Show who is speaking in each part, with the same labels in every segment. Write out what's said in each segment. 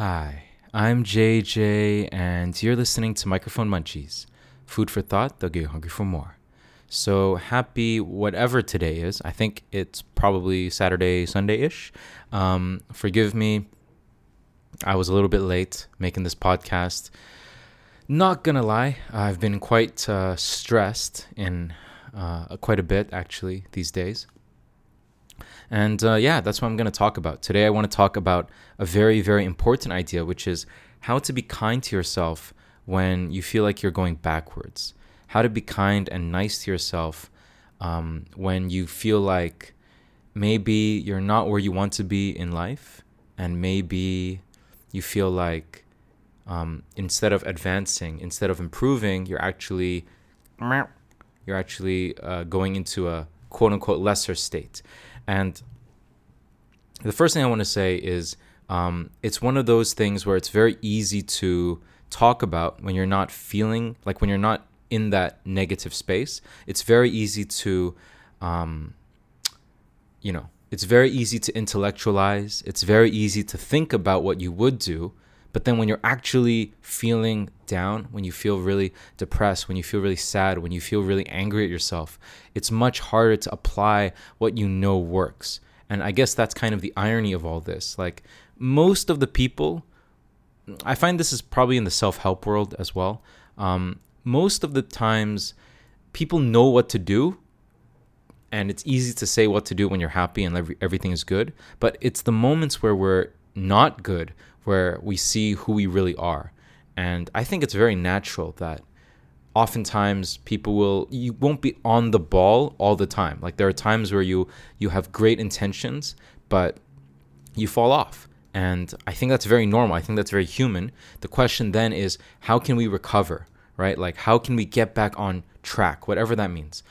Speaker 1: Hi, I'm JJ, and you're listening to Microphone Munchies. Food for thought, they'll get you hungry for more. So happy whatever today is. I think it's probably Saturday, Sunday ish. Um, forgive me. I was a little bit late making this podcast. Not gonna lie, I've been quite uh, stressed in uh, quite a bit actually these days. And uh, yeah, that's what I'm going to talk about. Today, I want to talk about a very, very important idea, which is how to be kind to yourself when you feel like you're going backwards. How to be kind and nice to yourself um, when you feel like maybe you're not where you want to be in life, and maybe you feel like um, instead of advancing, instead of improving, you're actually you're actually uh, going into a quote unquote lesser state. And the first thing I want to say is um, it's one of those things where it's very easy to talk about when you're not feeling like when you're not in that negative space. It's very easy to, um, you know, it's very easy to intellectualize. It's very easy to think about what you would do. But then when you're actually feeling down, when you feel really depressed, when you feel really sad, when you feel really angry at yourself, it's much harder to apply what you know works. And I guess that's kind of the irony of all this. Like most of the people, I find this is probably in the self help world as well. Um, most of the times, people know what to do, and it's easy to say what to do when you're happy and every, everything is good. But it's the moments where we're not good where we see who we really are. And I think it's very natural that oftentimes people will you won't be on the ball all the time. Like there are times where you you have great intentions, but you fall off. And I think that's very normal. I think that's very human. The question then is how can we recover, right? Like how can we get back on track, whatever that means.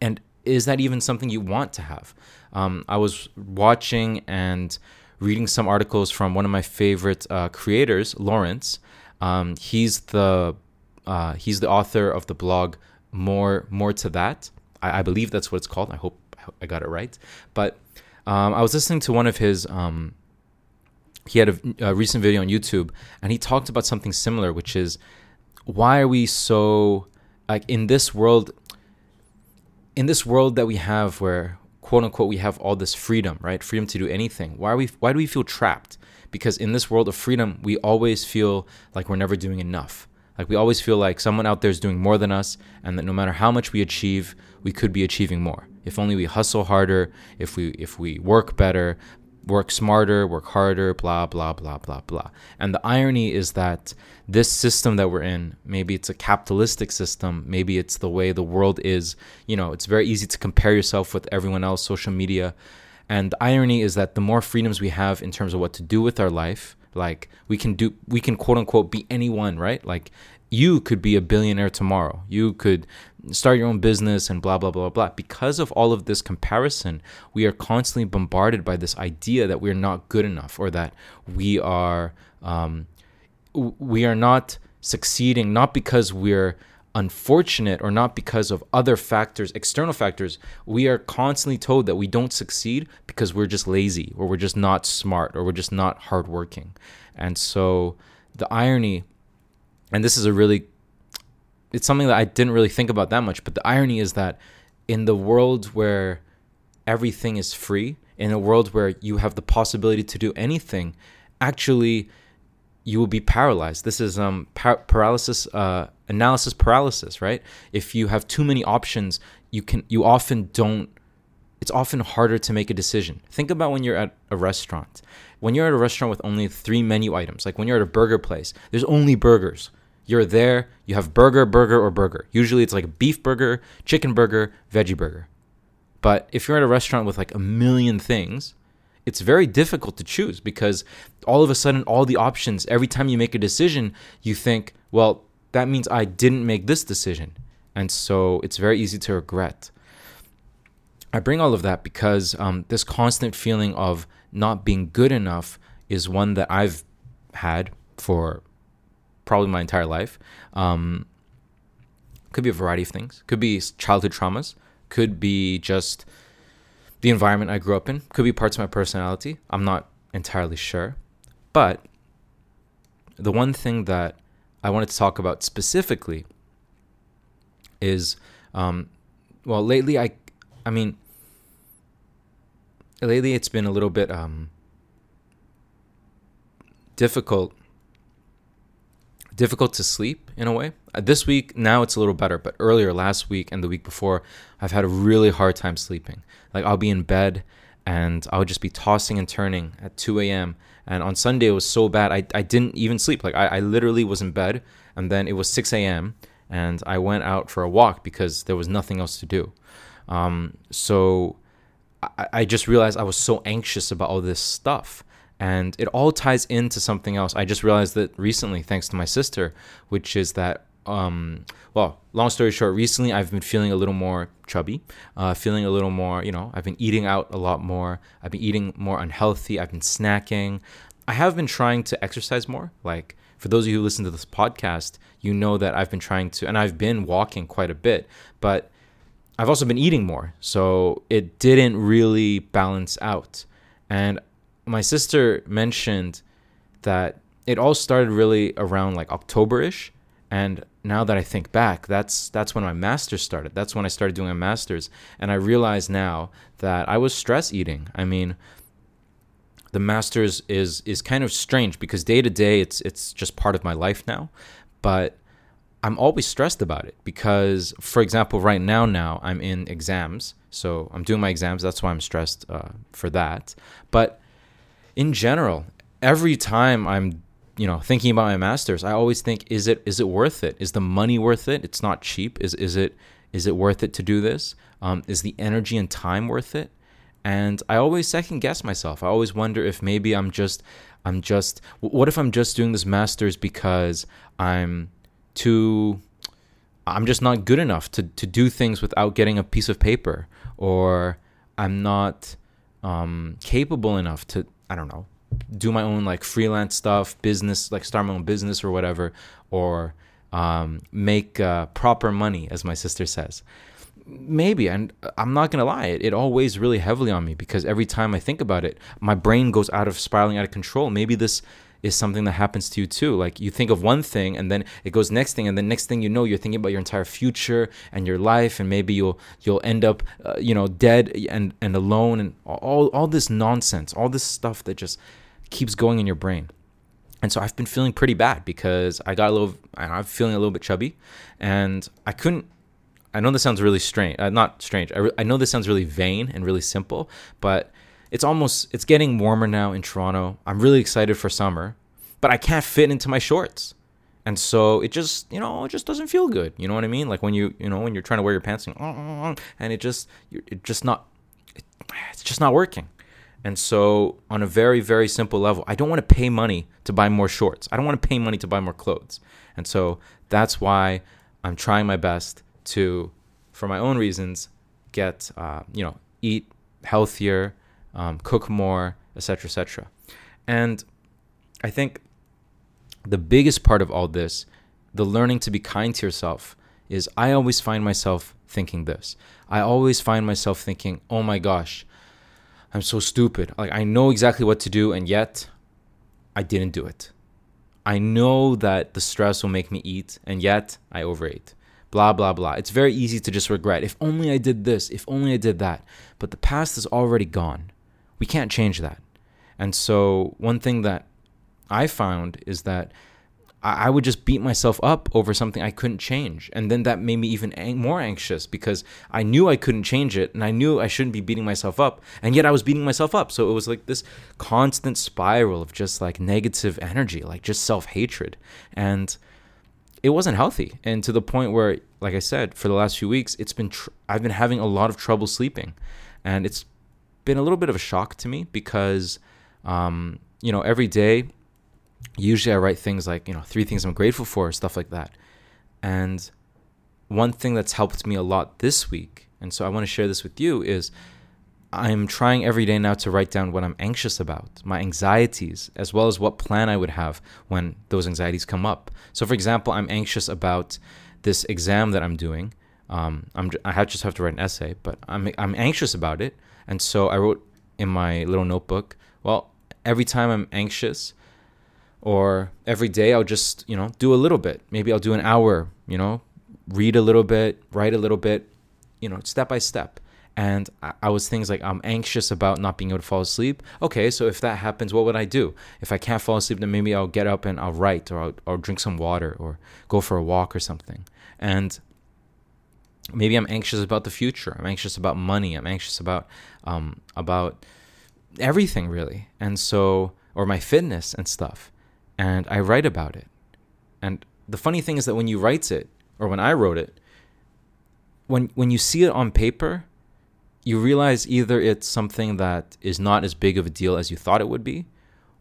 Speaker 1: And is that even something you want to have? Um, I was watching and reading some articles from one of my favorite uh, creators, Lawrence. Um, he's the uh, he's the author of the blog more more to that. I, I, believe that's what it's called. I hope I got it right. But um, I was listening to one of his. Um, he had a, a recent video on YouTube, and he talked about something similar, which is why are we so like in this world in this world that we have where quote unquote we have all this freedom, right? Freedom to do anything. Why we why do we feel trapped? Because in this world of freedom, we always feel like we're never doing enough. Like we always feel like someone out there is doing more than us and that no matter how much we achieve, we could be achieving more. If only we hustle harder, if we if we work better, work smarter, work harder, blah, blah, blah, blah, blah. And the irony is that this system that we're in, maybe it's a capitalistic system, maybe it's the way the world is, you know, it's very easy to compare yourself with everyone else, social media. And the irony is that the more freedoms we have in terms of what to do with our life, like we can do, we can quote unquote be anyone, right? Like you could be a billionaire tomorrow. You could start your own business and blah, blah, blah, blah. Because of all of this comparison, we are constantly bombarded by this idea that we're not good enough or that we are, um, we are not succeeding, not because we're unfortunate or not because of other factors, external factors. We are constantly told that we don't succeed because we're just lazy or we're just not smart or we're just not hardworking. And so the irony and this is a really it's something that I didn't really think about that much, but the irony is that in the world where everything is free, in a world where you have the possibility to do anything, actually you will be paralyzed. This is um par- paralysis uh, analysis paralysis, right? If you have too many options, you can you often don't it's often harder to make a decision. Think about when you're at a restaurant. When you're at a restaurant with only 3 menu items, like when you're at a burger place, there's only burgers you're there, you have burger, burger, or burger. Usually it's like beef burger, chicken burger, veggie burger. But if you're at a restaurant with like a million things, it's very difficult to choose because all of a sudden, all the options, every time you make a decision, you think, well, that means I didn't make this decision. And so it's very easy to regret. I bring all of that because um, this constant feeling of not being good enough is one that I've had for probably my entire life. Um, could be a variety of things. Could be childhood traumas. Could be just the environment I grew up in. Could be parts of my personality. I'm not entirely sure. But the one thing that I wanted to talk about specifically is, um, well, lately I, I mean, lately it's been a little bit um, difficult difficult to sleep in a way. Uh, this week now it's a little better, but earlier last week and the week before, I've had a really hard time sleeping. Like I'll be in bed and I would just be tossing and turning at 2 a.m. And on Sunday it was so bad I, I didn't even sleep. Like I, I literally was in bed and then it was 6 a.m. and I went out for a walk because there was nothing else to do. Um, so I, I just realized I was so anxious about all this stuff and it all ties into something else. I just realized that recently, thanks to my sister, which is that, um, well, long story short, recently I've been feeling a little more chubby, uh, feeling a little more, you know, I've been eating out a lot more. I've been eating more unhealthy. I've been snacking. I have been trying to exercise more. Like, for those of you who listen to this podcast, you know that I've been trying to, and I've been walking quite a bit, but I've also been eating more. So it didn't really balance out. And my sister mentioned that it all started really around like October-ish and now that I think back that's that's when my masters started. That's when I started doing my masters and I realize now that I was stress eating. I mean the masters is is kind of strange because day to day it's it's just part of my life now but I'm always stressed about it because for example right now now I'm in exams so I'm doing my exams that's why I'm stressed uh, for that but in general, every time I'm you know thinking about my masters, I always think is it is it worth it? Is the money worth it? It's not cheap. Is is it is it worth it to do this? Um, is the energy and time worth it? And I always second guess myself. I always wonder if maybe I'm just I'm just what if I'm just doing this masters because I'm too I'm just not good enough to to do things without getting a piece of paper or I'm not um, capable enough to I don't know, do my own like freelance stuff, business, like start my own business or whatever, or um, make uh, proper money, as my sister says. Maybe, and I'm not gonna lie, it, it all weighs really heavily on me because every time I think about it, my brain goes out of spiraling out of control. Maybe this is something that happens to you too. Like you think of one thing and then it goes next thing, and then next thing you know, you're thinking about your entire future and your life, and maybe you'll you'll end up, uh, you know, dead and and alone, and all all this nonsense, all this stuff that just keeps going in your brain. And so I've been feeling pretty bad because I got a little, I'm feeling a little bit chubby, and I couldn't. I know this sounds really strange, uh, not strange. I, re- I know this sounds really vain and really simple, but it's almost it's getting warmer now in Toronto. I'm really excited for summer, but I can't fit into my shorts. And so it just, you know, it just doesn't feel good. You know what I mean? Like when you, you know, when you're trying to wear your pants and, and it just, it just not, it's just not working. And so, on a very, very simple level, I don't want to pay money to buy more shorts. I don't want to pay money to buy more clothes. And so, that's why I'm trying my best to, for my own reasons, get, uh, you know, eat healthier, um, cook more, etc., etc. And I think the biggest part of all this, the learning to be kind to yourself, is I always find myself thinking this. I always find myself thinking, oh my gosh, I'm so stupid. Like, I know exactly what to do, and yet I didn't do it. I know that the stress will make me eat, and yet I overate. Blah, blah, blah. It's very easy to just regret. If only I did this, if only I did that. But the past is already gone. We can't change that. And so, one thing that I found is that I would just beat myself up over something I couldn't change. And then that made me even ang- more anxious because I knew I couldn't change it and I knew I shouldn't be beating myself up. And yet I was beating myself up. So it was like this constant spiral of just like negative energy, like just self hatred. And it wasn't healthy. And to the point where, like I said, for the last few weeks, it's been, tr- I've been having a lot of trouble sleeping. And it's been a little bit of a shock to me because, um, you know, every day, usually I write things like, you know, three things I'm grateful for, stuff like that. And one thing that's helped me a lot this week, and so I want to share this with you, is I'm trying every day now to write down what I'm anxious about, my anxieties, as well as what plan I would have when those anxieties come up. So, for example, I'm anxious about this exam that I'm doing. Um, I'm, I just have to write an essay, but I'm, I'm anxious about it. And so I wrote in my little notebook, well, every time I'm anxious, Or every day I'll just, you know, do a little bit. Maybe I'll do an hour, you know, read a little bit, write a little bit, you know, step by step. And I, was things like I'm anxious about not being able to fall asleep. Okay, so if that happens, what would I do? If I can't fall asleep, then maybe I'll get up and I'll write or I'll, or drink some water or go for a walk or something. And maybe I'm anxious about the future. I'm anxious about money. I'm anxious about um, about everything really. And so, or my fitness and stuff. And I write about it. And the funny thing is that when you write it, or when I wrote it, when when you see it on paper, you realize either it's something that is not as big of a deal as you thought it would be,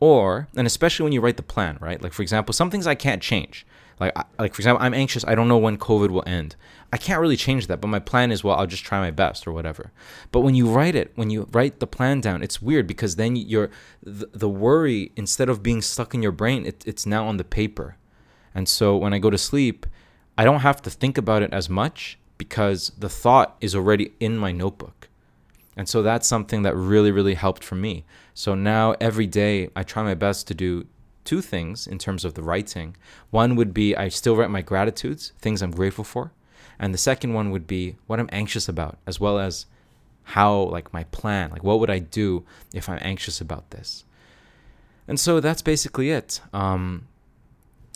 Speaker 1: or and especially when you write the plan, right? Like for example, some things I can't change. Like I, like for example, I'm anxious. I don't know when COVID will end. I can't really change that, but my plan is well, I'll just try my best or whatever. But when you write it, when you write the plan down, it's weird because then you're the, the worry instead of being stuck in your brain, it, it's now on the paper. And so when I go to sleep, I don't have to think about it as much because the thought is already in my notebook. And so that's something that really, really helped for me. So now every day I try my best to do two things in terms of the writing. One would be I still write my gratitudes, things I'm grateful for. And the second one would be what I'm anxious about, as well as how, like, my plan, like, what would I do if I'm anxious about this? And so that's basically it. Um,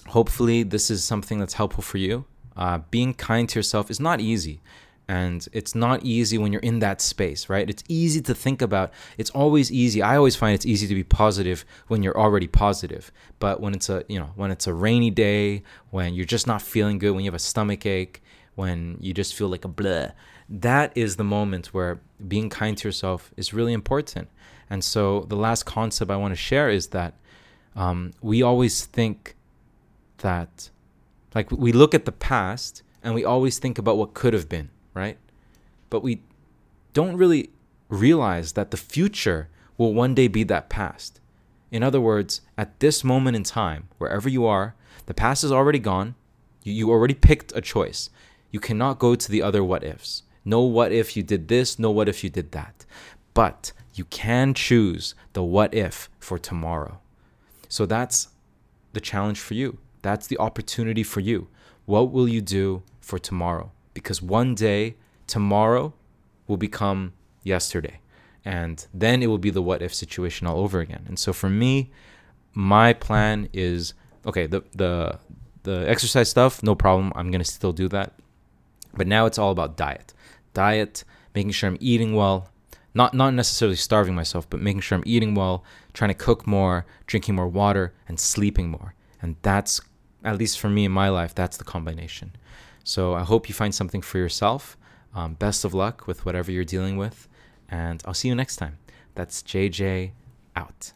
Speaker 1: hopefully, this is something that's helpful for you. Uh, being kind to yourself is not easy. And it's not easy when you're in that space, right? It's easy to think about. It's always easy. I always find it's easy to be positive when you're already positive. But when it's a, you know, when it's a rainy day, when you're just not feeling good, when you have a stomach ache, when you just feel like a blah, that is the moment where being kind to yourself is really important. And so the last concept I want to share is that um, we always think that, like, we look at the past and we always think about what could have been right? But we don't really realize that the future will one day be that past. In other words, at this moment in time, wherever you are, the past is already gone. You, you already picked a choice. You cannot go to the other what ifs. No what if you did this, no what if you did that. But you can choose the what if for tomorrow. So that's the challenge for you. That's the opportunity for you. What will you do for tomorrow? Because one day, tomorrow, will become yesterday. And then it will be the what if situation all over again. And so for me, my plan is okay, the the the exercise stuff, no problem. I'm gonna still do that. But now it's all about diet. Diet, making sure I'm eating well, not not necessarily starving myself, but making sure I'm eating well, trying to cook more, drinking more water, and sleeping more. And that's at least for me in my life, that's the combination. So I hope you find something for yourself. Um, best of luck with whatever you're dealing with. And I'll see you next time. That's JJ out.